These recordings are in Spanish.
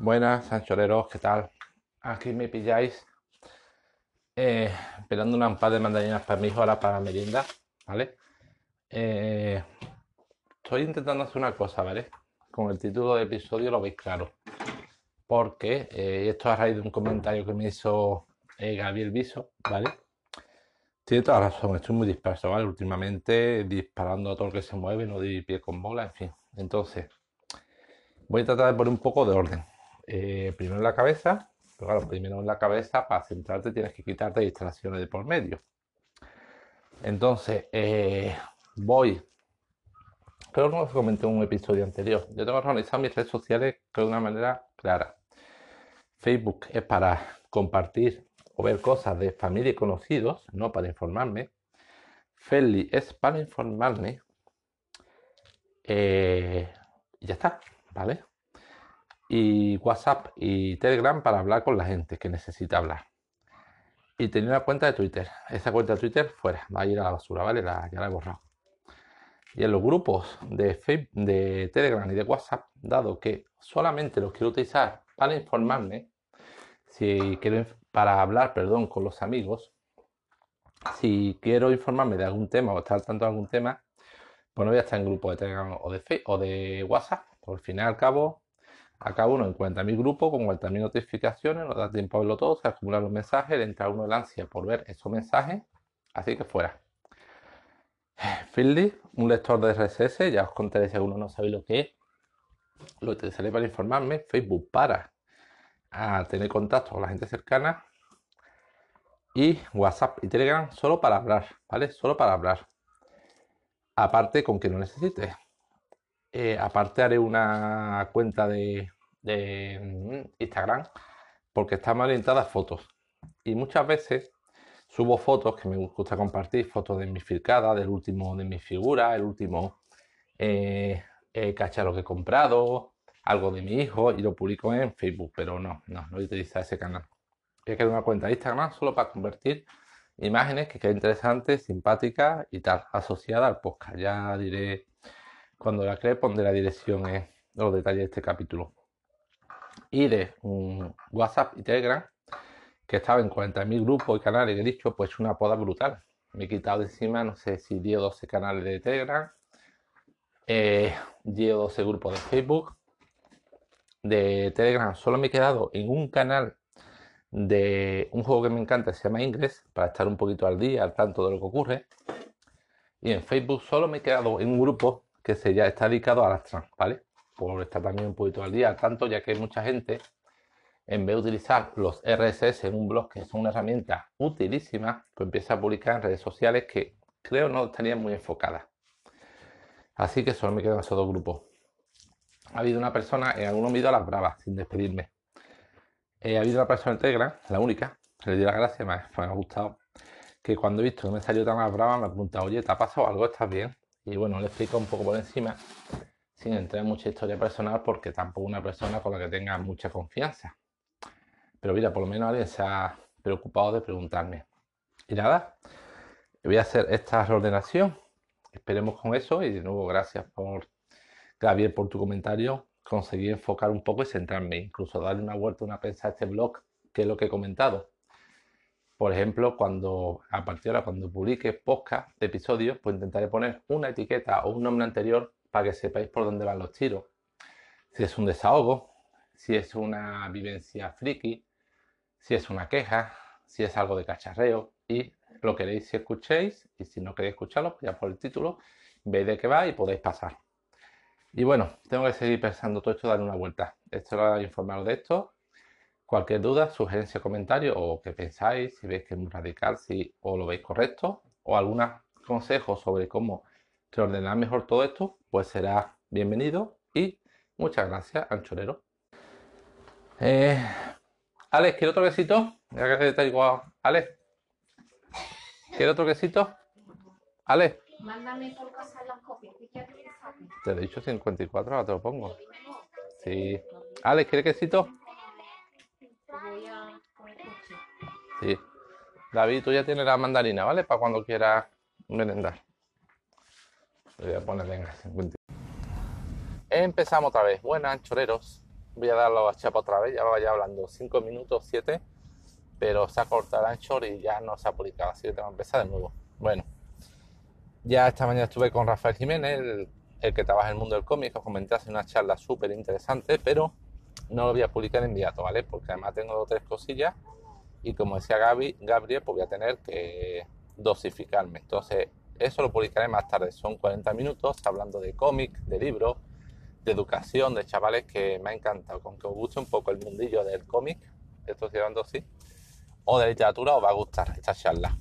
Buenas, anchoreros, ¿qué tal? Aquí me pilláis eh, esperando una par de mandarinas para mi hijo ahora para merienda, ¿vale? Eh, estoy intentando hacer una cosa, ¿vale? Con el título del episodio lo veis claro. Porque eh, esto a raíz de un comentario que me hizo Gabriel Viso, ¿vale? Tiene toda la razón, estoy muy disperso, ¿vale? Últimamente disparando a todo lo que se mueve, no di pie con bola, en fin. Entonces, voy a tratar de poner un poco de orden. Eh, primero en la cabeza, pero claro, primero en la cabeza, para centrarte tienes que quitarte distracciones de por medio. Entonces, eh, voy. Creo que os comenté en un episodio anterior. Yo tengo organizado mis redes sociales de una manera clara. Facebook es para compartir o ver cosas de familia y conocidos, no para informarme. Felly es para informarme. Eh, y ya está, ¿vale? Y WhatsApp y Telegram para hablar con la gente que necesita hablar. Y tenía una cuenta de Twitter. Esa cuenta de Twitter fuera, va a ir a la basura, ¿vale? La, ya la he borrado. Y en los grupos de, Facebook, de Telegram y de WhatsApp, dado que solamente los quiero utilizar para informarme, si quiero para hablar, perdón, con los amigos, si quiero informarme de algún tema o estar tanto de algún tema, pues no voy a estar en grupo de Telegram o de, Facebook, o de WhatsApp. Por fin al cabo, Acá uno encuentra mi grupo con 40.000 notificaciones, no da tiempo a verlo todo, se acumulan los mensajes, le entra uno el ansia por ver esos mensajes, así que fuera. Fieldy, un lector de RSS, ya os contaré si alguno no sabe lo que es. Lo utilizaré para informarme, Facebook para tener contacto con la gente cercana y WhatsApp y Telegram solo para hablar, ¿vale? Solo para hablar. Aparte con que no necesite. Eh, aparte haré una cuenta de, mm, Instagram porque está más orientada a fotos. Y muchas veces subo fotos que me gusta compartir, fotos de mi filcada, del último de mi figura, el último eh, eh, cacharro que he comprado, algo de mi hijo y lo publico en Facebook, pero no, no, no utiliza ese canal. He creado una cuenta de Instagram solo para convertir imágenes que queden interesantes, simpáticas y tal, asociada al podcast. Ya diré cuando la cree pondré la dirección en los detalles de este capítulo. Y de WhatsApp y Telegram, que estaba en 40.000 grupos y canales, he dicho, pues una poda brutal. Me he quitado encima, no sé si 10 o 12 canales de Telegram, eh, 10 o 12 grupos de Facebook. De Telegram solo me he quedado en un canal de un juego que me encanta, se llama Ingress, para estar un poquito al día, al tanto de lo que ocurre. Y en Facebook solo me he quedado en un grupo que se ya está dedicado a las trans, ¿vale? Por estar también un poquito al día, tanto ya que mucha gente, en vez de utilizar los RSS en un blog, que son una herramienta utilísima, pues empieza a publicar en redes sociales que creo no estarían muy enfocadas. Así que solo me quedan esos dos grupos. Ha habido una persona, en algunos vídeos a las bravas, sin despedirme. Eh, ha habido una persona en Telegram, la única, le di las gracias, me, ha gustado, que cuando he visto que me salió tan a brava me ha preguntado, oye, ¿te ha pasado algo? ¿Estás bien? Y bueno, le explico un poco por encima, sin entrar en mucha historia personal, porque tampoco una persona con la que tenga mucha confianza. Pero mira, por lo menos alguien se ha preocupado de preguntarme. Y nada, voy a hacer esta reordenación. Esperemos con eso y de nuevo gracias por Gabriel por tu comentario. Conseguí enfocar un poco y centrarme, incluso darle una vuelta, una pensa a este blog, que es lo que he comentado. Por ejemplo, cuando a partir de ahora, cuando publique podcast episodios, pues intentaré poner una etiqueta o un nombre anterior para que sepáis por dónde van los tiros. Si es un desahogo, si es una vivencia friki, si es una queja, si es algo de cacharreo y lo queréis si escuchéis y si no queréis escucharlo, pues ya por el título veis de qué va y podéis pasar. Y bueno, tengo que seguir pensando todo esto, dar una vuelta. Esto lo voy a informar de esto Cualquier duda, sugerencia, comentario o que pensáis, si veis que es muy radical, si o lo veis correcto o algún consejo sobre cómo reordenar mejor todo esto, pues será bienvenido y muchas gracias, anchorero. Eh, Alex, ¿quiere otro quesito? Ya que te digo Alex. ¿Quiere otro quesito? Alex. Mándame por casa las copias. Te he dicho 54, ahora te lo pongo. Sí. Alex, ¿quiere quesito? Sí. David, tú ya tienes la mandarina, ¿vale? Para cuando quieras merendar. voy a poner en Empezamos otra vez. Buenas, choreros. voy a darlo a chapa otra vez, ya vaya hablando 5 minutos, 7, pero se ha cortado el anchor y ya no se ha publicado, así que tengo que empezar de nuevo. Bueno, ya esta mañana estuve con Rafael Jiménez, el, que trabaja en el mundo del cómic, os comenté hace una charla súper interesante, pero no lo voy a publicar inmediato, ¿vale? Porque además tengo tres cosillas y como decía Gaby, Gabriel, pues voy a tener que dosificarme. Entonces, eso lo publicaré más tarde. Son 40 minutos hablando de cómic, de libros, de educación, de chavales que me ha encantado. Con que os guste un poco el mundillo del cómic, esto estoy hablando así, o de literatura, os va a gustar esta charla.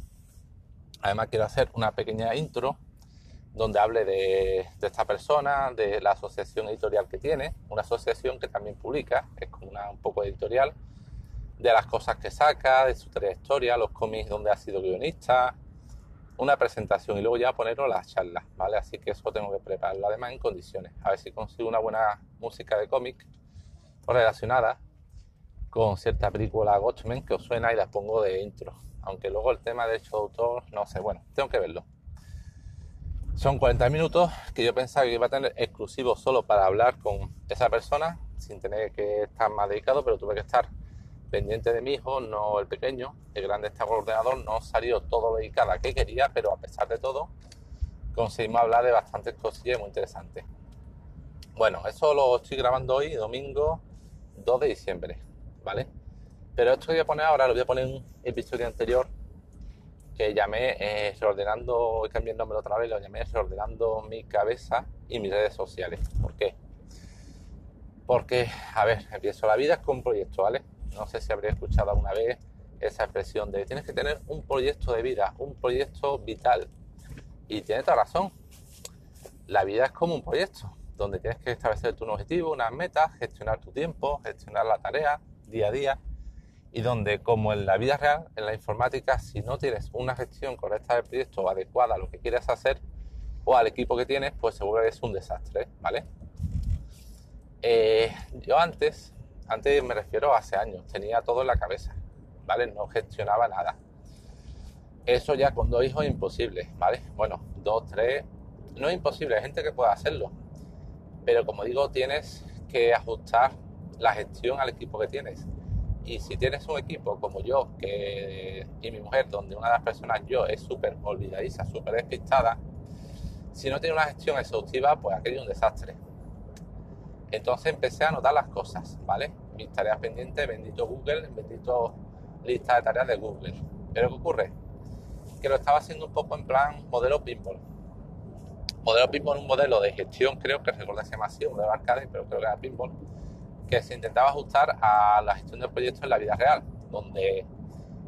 Además, quiero hacer una pequeña intro donde hable de, esta persona, de la asociación editorial que tiene, una asociación que también publica, es como una, un poco editorial, de las cosas que saca, de su trayectoria, los cómics donde ha sido guionista, una presentación y luego ya ponerlo las charlas, ¿vale? Así que eso tengo que prepararlo además en condiciones. A ver si consigo una buena música de cómic relacionada con cierta película Watchmen que os suena y las pongo de intro. Aunque luego el tema de hecho de autor, no sé, bueno, tengo que verlo. Son 40 minutos que yo pensaba que iba a tener exclusivo solo para hablar con esa persona, sin tener que estar más dedicado, pero tuve que estar pendiente de mi hijo, no el pequeño, el grande está con ordenador, no salió todo dedicada que quería, pero a pesar de todo, conseguimos hablar de bastantes cosillas muy interesantes. Bueno, eso lo estoy grabando hoy, domingo 2 de diciembre, ¿vale? Pero esto que voy a poner ahora lo voy a poner en un episodio anterior que llamé eh, reordenando, cambié el nombre otra vez, lo llamé reordenando mi cabeza y mis redes sociales. ¿Por qué? Porque, a ver, empiezo la vida con un proyecto, ¿vale? No sé si habría escuchado alguna vez esa expresión de tienes que tener un proyecto de vida, un proyecto vital. Y tiene toda razón. La vida es como un proyecto, donde tienes que establecer tu objetivo, unas metas, gestionar tu tiempo, gestionar la tarea día a día. Y donde, como en la vida real, en la informática, si no tienes una gestión correcta del proyecto adecuada a lo que quieres hacer o al equipo que tienes, pues seguro que es un desastre, ¿vale? Eh, yo antes antes me refiero a hace años, tenía todo en la cabeza, ¿vale? No gestionaba nada. Eso ya con dos hijos es imposible, ¿vale? Bueno, dos, tres, no es imposible, hay gente que puede hacerlo. Pero como digo, tienes que ajustar la gestión al equipo que tienes. Y si tienes un equipo como yo que, y mi mujer, donde una de las personas yo es súper olvidadiza, súper despistada, si no tiene una gestión exhaustiva, pues aquello es un desastre. Entonces empecé a anotar las cosas, ¿vale? Mis tareas pendientes, bendito Google, bendito lista de tareas de Google. Pero ¿qué ocurre? Que lo estaba haciendo un poco en plan modelo pinball. Modelo pinball, un modelo de gestión, creo que recuerdo que se llama así, un modelo arcade, pero creo que era pinball, que se intentaba ajustar a la gestión del proyecto en la vida real, donde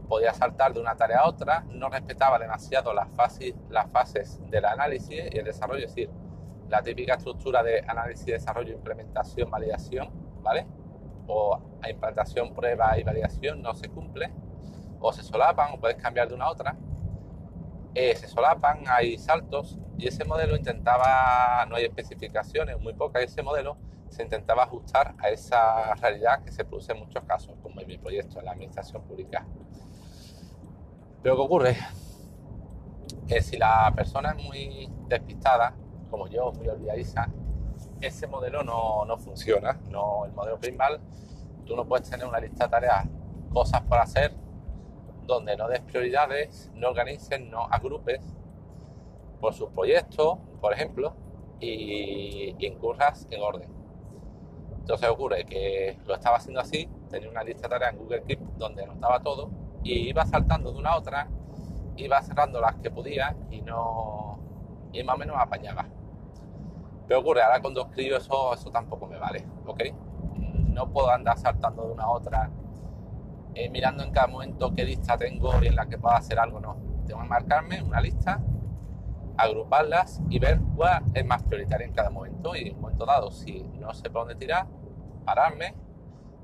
podía saltar de una tarea a otra, no respetaba demasiado las fases, las fases del análisis y el desarrollo, es decir, la típica estructura de análisis, desarrollo, implementación, validación, ¿vale? O implantación, prueba y validación no se cumple, o se solapan, o puedes cambiar de una a otra. Eh, se solapan, hay saltos, y ese modelo intentaba, no hay especificaciones, muy pocas, ese modelo se intentaba ajustar a esa realidad que se produce en muchos casos, como en mi proyecto en la administración pública. Pero ¿qué ocurre? Que si la persona es muy despistada, como yo, muy olvidadiza, ese modelo no, no funciona. No, el modelo primal, tú no puedes tener una lista de tareas, cosas por hacer, donde no des prioridades, no organices, no agrupes por sus proyectos, por ejemplo, y, incurras en orden. Entonces ocurre que lo estaba haciendo así, tenía una lista de tareas en Google Keep donde anotaba todo y iba saltando de una a otra, iba cerrando las que podía y no y más o menos apañaba. Pero ocurre, ahora cuando escribo eso, eso tampoco me vale, ¿ok? No puedo andar saltando de una a otra, eh, mirando en cada momento qué lista tengo y en la que puedo hacer algo, no. Tengo que marcarme una lista, agruparlas y ver cuál es más prioritaria en cada momento y en un momento dado, si no sé por dónde tirar, pararme,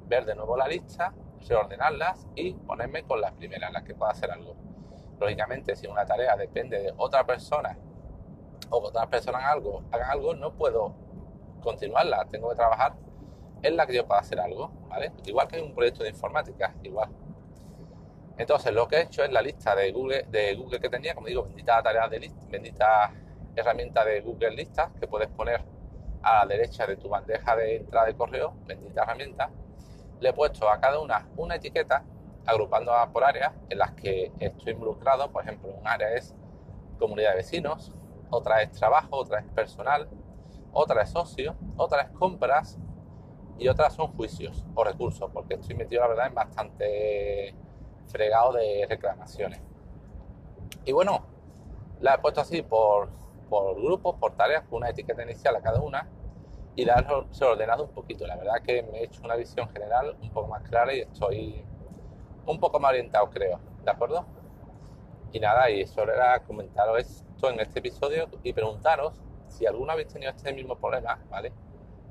ver de nuevo la lista, reordenarlas y ponerme con las primeras, las que pueda hacer algo. Lógicamente, si una tarea depende de otra persona o otras personas hagan algo, hagan algo, no puedo continuarla, tengo que trabajar en la que yo pueda hacer algo. Igual que en un proyecto de informática, igual. Entonces, lo que he hecho es la lista de Google, que tenía, como digo, bendita tarea de lista, bendita herramienta de Google Listas que puedes poner a la derecha de tu bandeja de entrada de correo, bendita herramienta, le he puesto a cada una una etiqueta agrupándola por áreas en las que estoy involucrado. Por ejemplo, un área es comunidad de vecinos, otra es trabajo, otra es personal, otra es socio, otra es compras y otras son juicios o recursos, porque estoy metido, la verdad, en bastante fregado de reclamaciones. Y bueno, la he puesto así por, por grupos, por tareas, con una etiqueta inicial a cada una y la he ordenado un poquito. La verdad que me he hecho una visión general un poco más clara y estoy un poco más orientado, creo. ¿De acuerdo? Y nada, y eso era comentaros esto en este episodio y preguntaros si alguna habéis tenido este mismo problema, ¿vale?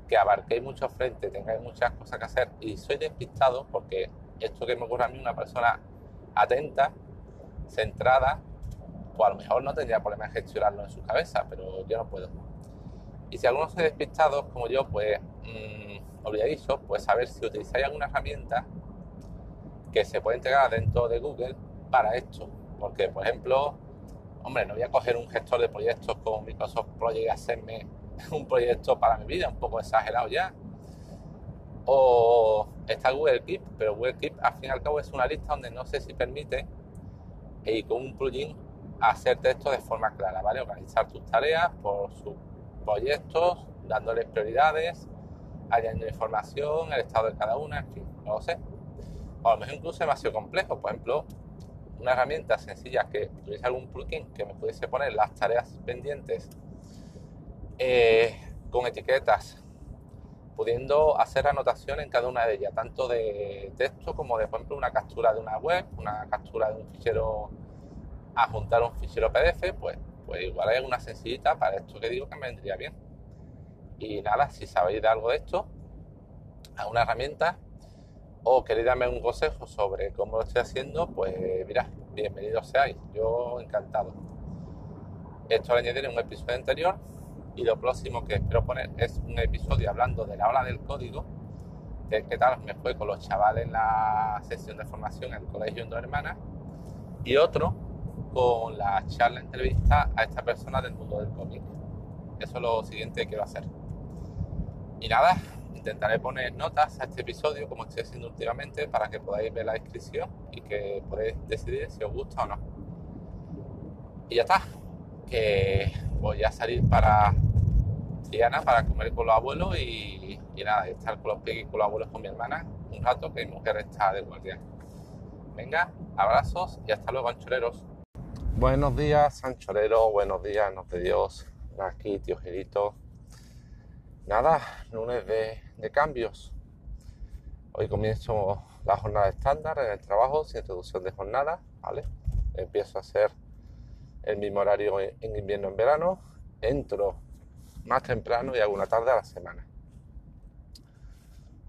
Que abarquéis muchos frentes, tengáis muchas cosas que hacer y sois despistados porque esto que me ocurre a mí, una persona atenta, centrada, pues a lo mejor no tendría problema en gestionarlo en su cabeza, pero yo no puedo. Y si algunos sois despistados como yo, pues mmm, olvidadizos, pues saber si utilizáis alguna herramienta que se puede integrar dentro de Google para esto. Porque, por ejemplo, hombre, no voy a coger un gestor de proyectos como Microsoft Project y hacerme un proyecto para mi vida, un poco exagerado ya. O está Google Keep, pero Google Keep al fin y al cabo es una lista donde no sé si permite y con un plugin hacerte esto de forma clara, ¿vale? Organizar tus tareas por sus proyectos, dándoles prioridades, añadiendo información, el estado de cada una, en fin, no lo sé o a lo mejor incluso demasiado complejo. Por ejemplo, una herramienta sencilla que tuviese algún plugin que me pudiese poner las tareas pendientes eh, con etiquetas, pudiendo hacer anotación en cada una de ellas, tanto de texto como de, por ejemplo, una captura de una web, una captura de un fichero, a juntar un fichero PDF, pues, pues igual hay una sencillita para esto que digo que me vendría bien. Y nada, si sabéis de algo de esto, a una herramienta o queréis darme un consejo sobre cómo lo estoy haciendo, pues mira, bienvenidos seáis, yo encantado. Esto lo añadiré en un episodio anterior y lo próximo que espero poner es un episodio hablando de la hora del código, de qué tal me fue con los chavales en la sesión de formación en el colegio en dos hermanas, y otro con la charla entrevista a esta persona del mundo del cómic. Eso es lo siguiente que quiero hacer. Y nada, intentaré poner notas a este episodio como estoy haciendo últimamente para que podáis ver la descripción y que podáis decidir si os gusta o no. Y ya está, que voy a salir para Triana para comer con los abuelos y, nada, estar con los peques con los abuelos con mi hermana un rato que mi mujer está de guardia. Venga, abrazos y hasta luego, anchoreros. Buenos días, anchoreros, buenos días, nos de Dios. Aquí, tío Gerito Nada, lunes de, de cambios. Hoy comienzo la jornada estándar en el trabajo sin introducción de jornada, ¿vale? Empiezo a hacer el mismo horario en invierno en verano, entro más temprano y hago una tarde a la semana.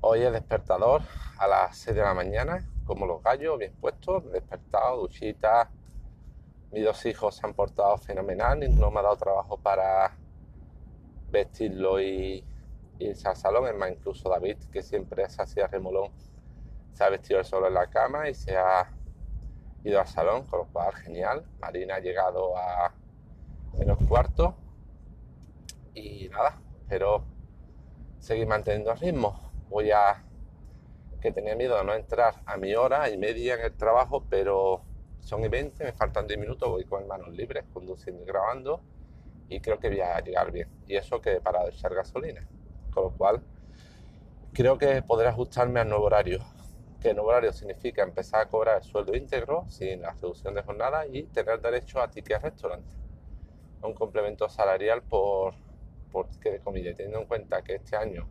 Hoy es despertador a las 6 de la mañana, como los gallos, bien puestos, despertado, duchita. Mis dos hijos se han portado fenomenal, ninguno me ha dado trabajo para vestirlo y, irse al salón. Es más, incluso David, que siempre se hacía remolón, se ha vestido solo en la cama y se ha ido al salón, con lo cual genial. Marina ha llegado a menos cuarto y nada, pero seguir manteniendo el ritmo. Voy a que tenía miedo de no entrar a mi hora y media en el trabajo, pero son y 20, me faltan 10 minutos, voy con manos libres, conduciendo y grabando y creo que voy a llegar bien. Y eso que para echar gasolina. Con lo cual, creo que podré ajustarme al nuevo horario. Que nuevo horario significa empezar a cobrar el sueldo íntegro sin la reducción de jornada y tener derecho a ticket restaurante. Un complemento salarial por, por ticket de comida. teniendo en cuenta que este año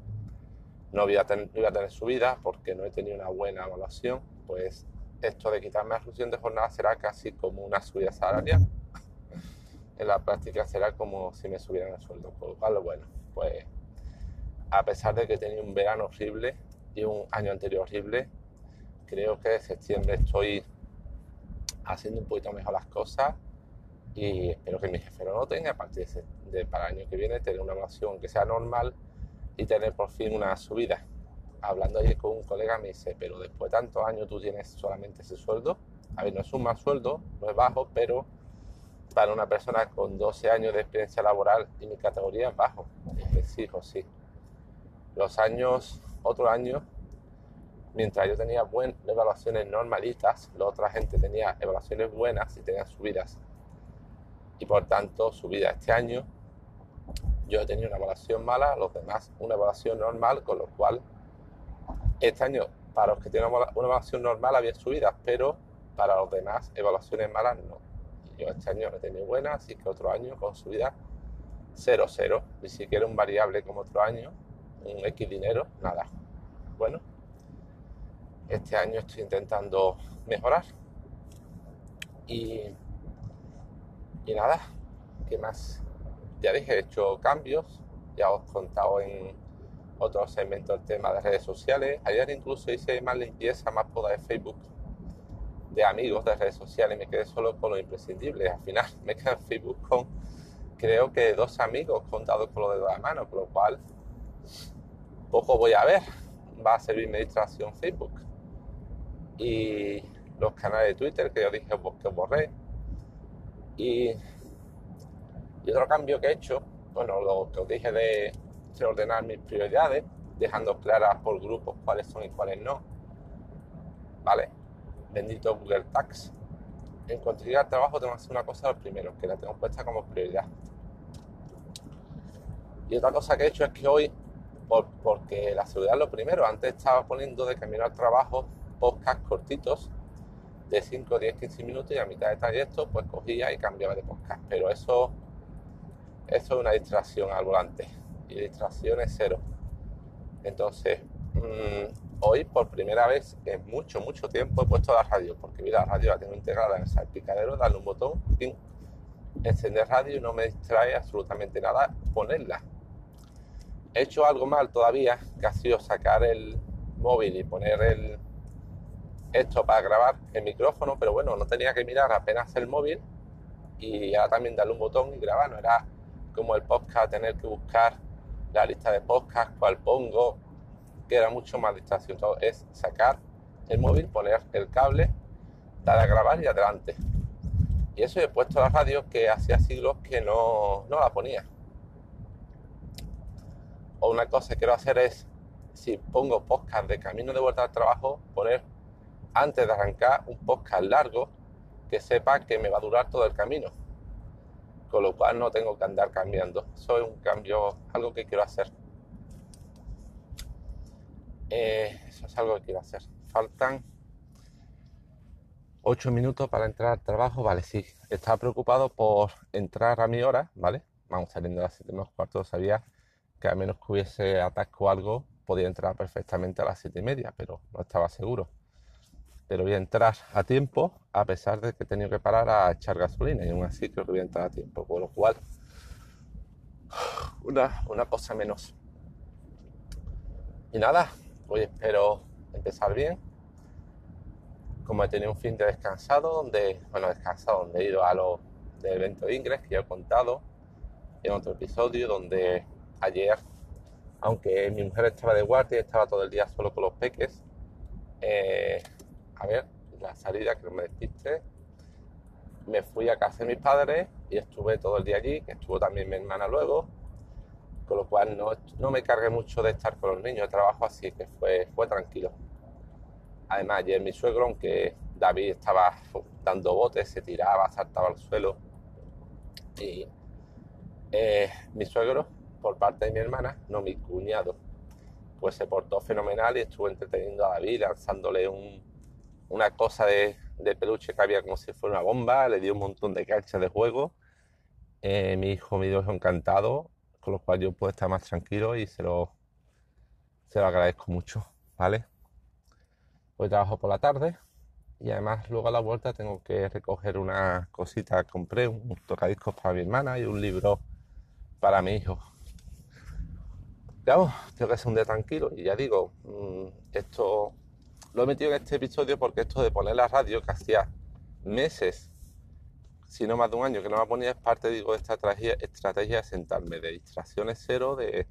no voy, a tener, voy a tener subida porque no he tenido una buena evaluación, pues esto de quitarme la reducción de jornada será casi como una subida salarial en la práctica será como si me subieran el sueldo. Por lo cual, bueno, pues a pesar de que he tenido un verano horrible y un año anterior horrible, creo que en septiembre estoy haciendo un poquito mejor las cosas y espero que mi jefe lo noten a partir de, para el año que viene tener una evaluación que sea normal y tener por fin una subida. Hablando ayer con un colega me dice, pero después de tantos años tú tienes solamente ese sueldo. A ver, no es un mal sueldo, no es bajo, pero para una persona con 12 años de experiencia laboral y mi categoría es bajo. sí, pues sí. Los años, otros años, mientras yo tenía buenas evaluaciones normalitas, la otra gente tenía evaluaciones buenas y tenía subidas. Y por tanto, subida este año, yo tenido una evaluación mala, los demás una evaluación normal, con lo cual este año para los que tienen una evaluación normal había subidas, pero para los demás evaluaciones malas no. Yo este año no he tenido buenas, así que otro año con subida 0-0, ni siquiera un variable como otro año, un X dinero, nada. Bueno, este año estoy intentando mejorar y, y nada, ¿qué más? Ya dije, he hecho cambios, ya os he contado en otro segmento el tema de redes sociales. Ayer incluso hice más limpieza, más poda de Facebook, de amigos de redes sociales me quedé solo con lo imprescindible. Al final me quedé en Facebook con creo que dos amigos contados con lo de la mano, con lo cual poco voy a ver. Va a servir mi distracción Facebook. Y los canales de Twitter que yo dije que borré. Y, y otro cambio que he hecho, bueno, lo que os dije de ordenar mis prioridades, dejando claras por grupos cuáles son y cuáles no. ¿Vale? Bendito Google Tax. En conseguir trabajo tengo que hacer una cosa lo primero, que la tengo puesta como prioridad. Y otra cosa que he hecho es que hoy, porque la seguridad es lo primero, antes estaba poniendo de camino al trabajo podcast cortitos de 5, 10, 15 minutos y a mitad de trayecto pues cogía y cambiaba de podcast. Pero eso, eso es una distracción al volante y distracciones cero. Entonces, mm, hoy por primera vez en mucho, mucho tiempo he puesto la radio, porque mira, la radio la tengo integrada en el salpicadero, darle un botón, encender radio y no me distrae absolutamente nada ponerla. He hecho algo mal todavía, que ha sido sacar el móvil y poner el esto para grabar el micrófono, pero bueno, no tenía que mirar apenas el móvil y ahora también darle un botón y grabar, no era como el podcast tener que buscar la lista de podcast, cuál pongo, que era mucho más distracción. Todo es sacar el móvil, poner el cable, dar a grabar y adelante. Y eso he puesto la radio que hacía siglos que no, no la ponía. O una cosa que quiero hacer es, si pongo podcast de camino de vuelta al trabajo, poner antes de arrancar un podcast largo que sepa que me va a durar todo el camino con lo cual no tengo que andar cambiando. Eso es un cambio, algo que quiero hacer. Eh, eso es algo que quiero hacer. Faltan 8 minutos para entrar al trabajo. Vale, sí, estaba preocupado por entrar a mi hora, ¿vale? Vamos saliendo a las 7 menos cuarto, sabía que a menos que hubiese atasco o algo, podía entrar perfectamente a las 7 y media, pero no estaba seguro pero voy a entrar a tiempo a pesar de que he tenido que parar a echar gasolina y aún así creo que voy a entrar a tiempo, con lo cual una, una cosa menos. Y nada, hoy espero empezar bien. Como he tenido un fin de descansado, donde, bueno, descansado, donde he ido a lo del evento de Ingres, que ya he contado en otro episodio, donde ayer, aunque mi mujer estaba de guardia, estaba todo el día solo con los peques, eh, a ver, la salida que no me despiste, me fui a casa de mis padres y estuve todo el día allí, que estuvo también mi hermana luego, con lo cual no, me cargué mucho de estar con los niños de trabajo, así que fue, fue tranquilo. Además, ayer mi suegro, aunque David estaba dando botes, se tiraba, saltaba al suelo, y eh, mi suegro, por parte de mi hermana, no mi cuñado, pues se portó fenomenal y estuvo entreteniendo a David, lanzándole un, una cosa de, peluche que había como si fuera una bomba, le dio un montón de canchas de juego. Eh, mi hijo me dio encantado, con lo cual yo puedo estar más tranquilo y se lo, se lo agradezco mucho, ¿vale? Hoy trabajo por la tarde y además luego a la vuelta tengo que recoger una cosita que compré, un tocadiscos para mi hermana y un libro para mi hijo. Vamos, tengo que ser un día tranquilo y ya digo, mm, esto lo he metido en este episodio porque esto de poner la radio, que hacía meses, si no más de un año, que no me ponía, es parte, digo, de esta estrategia, estrategia de sentarme, de distracciones cero, de,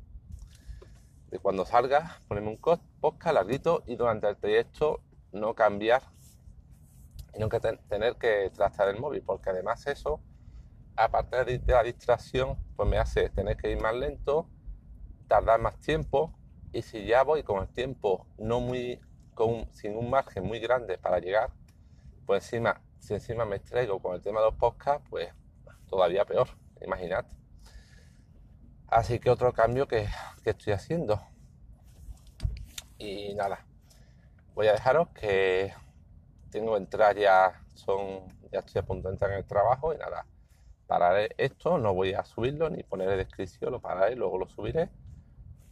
de cuando salga, ponerme un podcast larguito y durante el trayecto no cambiar y no tener que tratar el móvil, porque además eso aparte de la distracción, pues me hace tener que ir más lento, tardar más tiempo y si ya voy con el tiempo no muy, sin un margen muy grande para llegar, pues encima, si encima me estrego con el tema de los podcasts, pues todavía peor, imaginad. Así que otro cambio que, estoy haciendo. Y nada, voy a dejaros que tengo que ya, son, ya estoy a punto de entrar en el trabajo y nada, pararé esto, no voy a subirlo ni ponerle descripción, lo pararé luego lo subiré.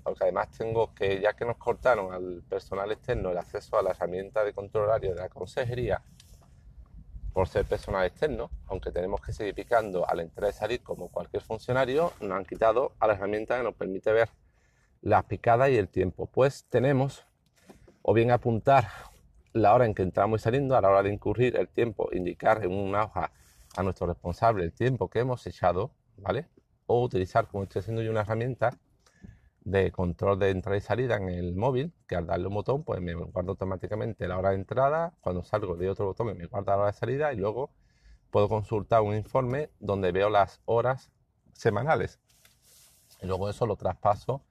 Porque además tengo que, ya que nos cortaron al personal externo el acceso a la herramienta de control horario de la consejería por ser personal externo, aunque tenemos que seguir picando al entrar y salir como cualquier funcionario, nos han quitado a la herramienta que nos permite ver las picadas y el tiempo. Pues tenemos o bien apuntar la hora en que entramos y saliendo, a la hora de incurrir el tiempo, indicar en una hoja a nuestro responsable el tiempo que hemos echado, ¿vale? O utilizar, como estoy haciendo yo, una herramienta de control de entrada y salida en el móvil, que al darle un botón, pues me guarda automáticamente la hora de entrada, cuando salgo de otro botón me guarda la hora de salida y luego puedo consultar un informe donde veo las horas semanales. Y luego eso lo traspaso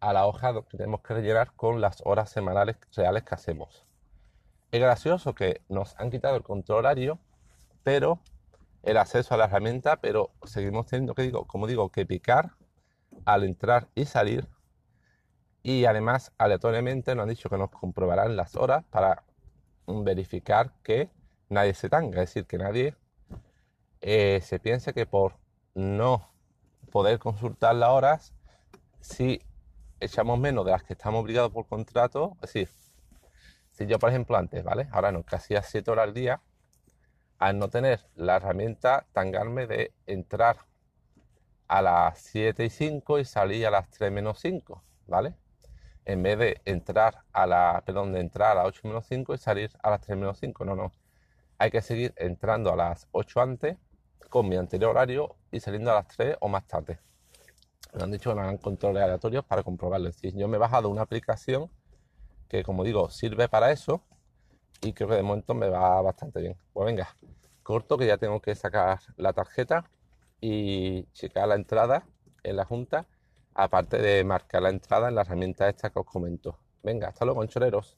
a la hoja que tenemos que rellenar con las horas semanales reales que hacemos. Es gracioso que nos han quitado el control horario, pero el acceso a la herramienta, pero seguimos teniendo que digo, como digo, que picar al entrar y salir. Y además, aleatoriamente nos han dicho que nos comprobarán las horas para verificar que nadie se tanga, es decir, que nadie eh, se piense que por no poder consultar las horas, si echamos menos de las que estamos obligados por contrato, es decir, si yo, por ejemplo, antes, ¿vale? Ahora no, que hacía 7 horas al día, al no tener la herramienta, tangarme de entrar a las 7 y 5 y salir a las 3 menos 5, ¿vale? En vez de entrar a la, perdón, de entrar a las 8 menos 5 y salir a las 3 menos 5, no, no. Hay que seguir entrando a las 8 antes con mi anterior horario y saliendo a las 3 o más tarde. Me han dicho que me hagan controles aleatorios para comprobarlo. Es decir, yo me he bajado una aplicación que, como digo, sirve para eso y creo que de momento me va bastante bien. Pues venga, corto que ya tengo que sacar la tarjeta y checar la entrada en la junta, aparte de marcar la entrada en la herramienta esta que os comento. Venga, hasta luego, conchoreros.